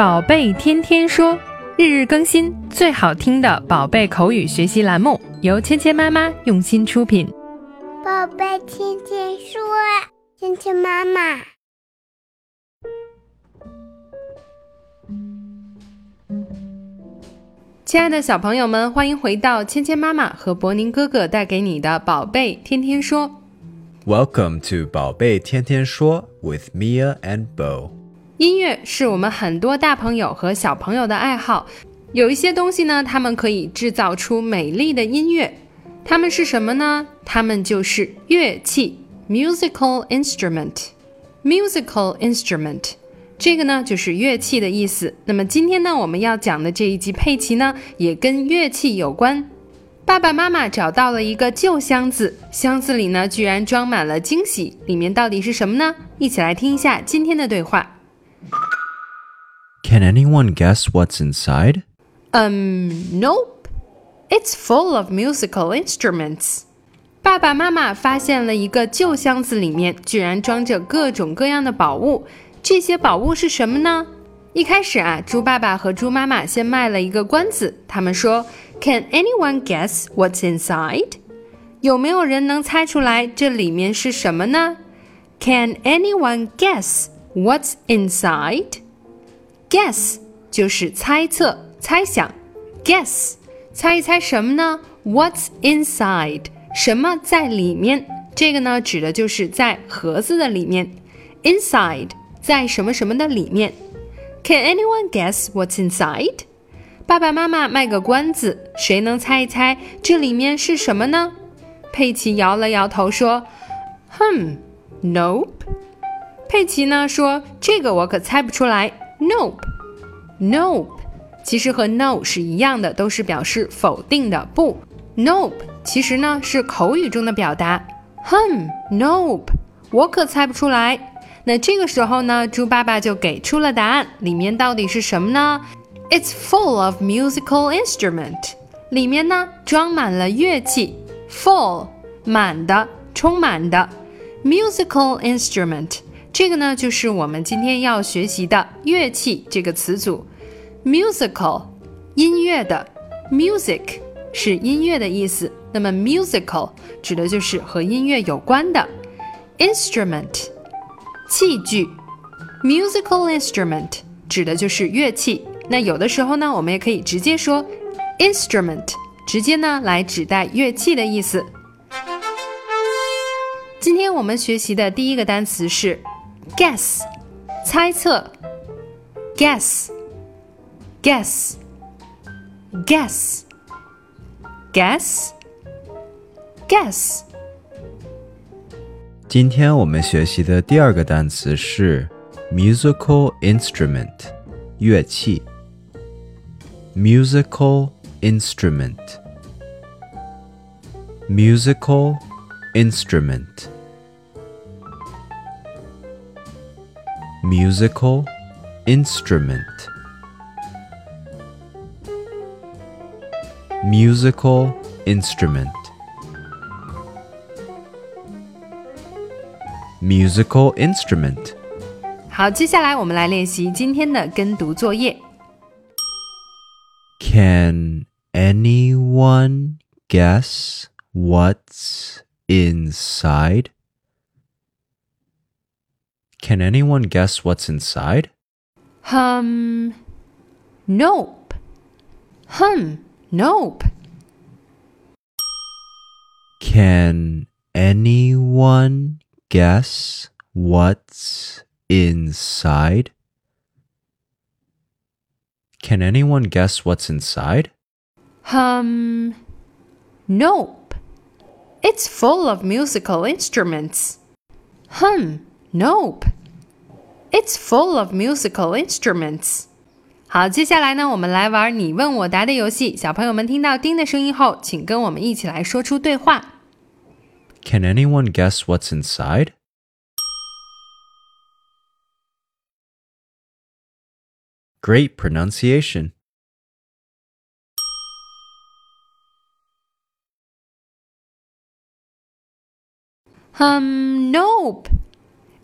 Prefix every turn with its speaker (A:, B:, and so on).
A: 宝贝天天说，日日更新，最好听的宝贝口语学习栏目，由芊芊妈妈用心出品。
B: 宝贝天天说，芊芊妈妈。
A: 亲爱的小朋友们，欢迎回到芊芊妈妈和博宁哥哥带给你的宝贝天天说。
C: Welcome to 宝贝天天说 with Mia and Bo。
A: 音乐是我们很多大朋友和小朋友的爱好。有一些东西呢，它们可以制造出美丽的音乐。它们是什么呢？它们就是乐器 （musical instrument）。musical instrument，这个呢就是乐器的意思。那么今天呢，我们要讲的这一集佩奇呢，也跟乐器有关。爸爸妈妈找到了一个旧箱子，箱子里呢居然装满了惊喜，里面到底是什么呢？一起来听一下今天的对话。
C: Can anyone guess what's inside?
A: Um, nope. It's full of musical instruments. 爸爸妈妈发现了一个旧箱子，里面居然装着各种各样的宝物。这些宝物是什么呢？一开始啊，猪爸爸和猪妈妈先卖了一个关子，他们说：“Can anyone guess what's inside？” 有没有人能猜出来这里面是什么呢？Can anyone guess what's Guess 就是猜测、猜想。Guess 猜一猜什么呢？What's inside？什么在里面？这个呢，指的就是在盒子的里面。Inside 在什么什么的里面。Can anyone guess what's inside？爸爸妈妈卖个关子，谁能猜一猜这里面是什么呢？佩奇摇了摇头说：“Hmm, nope。”佩奇呢说：“这个我可猜不出来。”Nope, nope，其实和 no 是一样的，都是表示否定的。不，nope 其实呢是口语中的表达。哼，nope，我可猜不出来。那这个时候呢，猪爸爸就给出了答案，里面到底是什么呢？It's full of musical instrument，里面呢装满了乐器，full 满的，充满的，musical instrument。 这个呢，就是我们今天要学习的乐器这个词组，musical，音乐的，music 是音乐的意思，那么 musical 指的就是和音乐有关的，instrument，器具，musical instrument 指的就是乐器。那有的时候呢，我们也可以直接说 instrument，直接呢来指代乐器的意思。今天我们学习的第一个单词是 guess，猜测，guess，guess，guess，guess。
C: 今天我们学习的第二个单词是 musical instrument，乐器。musical instrument。musical instrument. musical instrument. musical instrument. musical instrument.
A: 好，接下来我们来练习今天的跟读作业。
C: Can anyone guess what's inside? Can anyone guess what's inside?
A: Hum, nope. Hum, nope.
C: Can anyone guess what's inside? Can anyone guess what's inside?
A: Hum, nope. It's full of musical instruments. Hum, nope. It's full of musical instruments. 好，接下来呢，我们来玩你问我答的游戏。小朋友们听到叮的声音后，请跟我们一起来说出对话。
C: Can anyone guess what's inside? Great pronunciation.
A: Um, nope.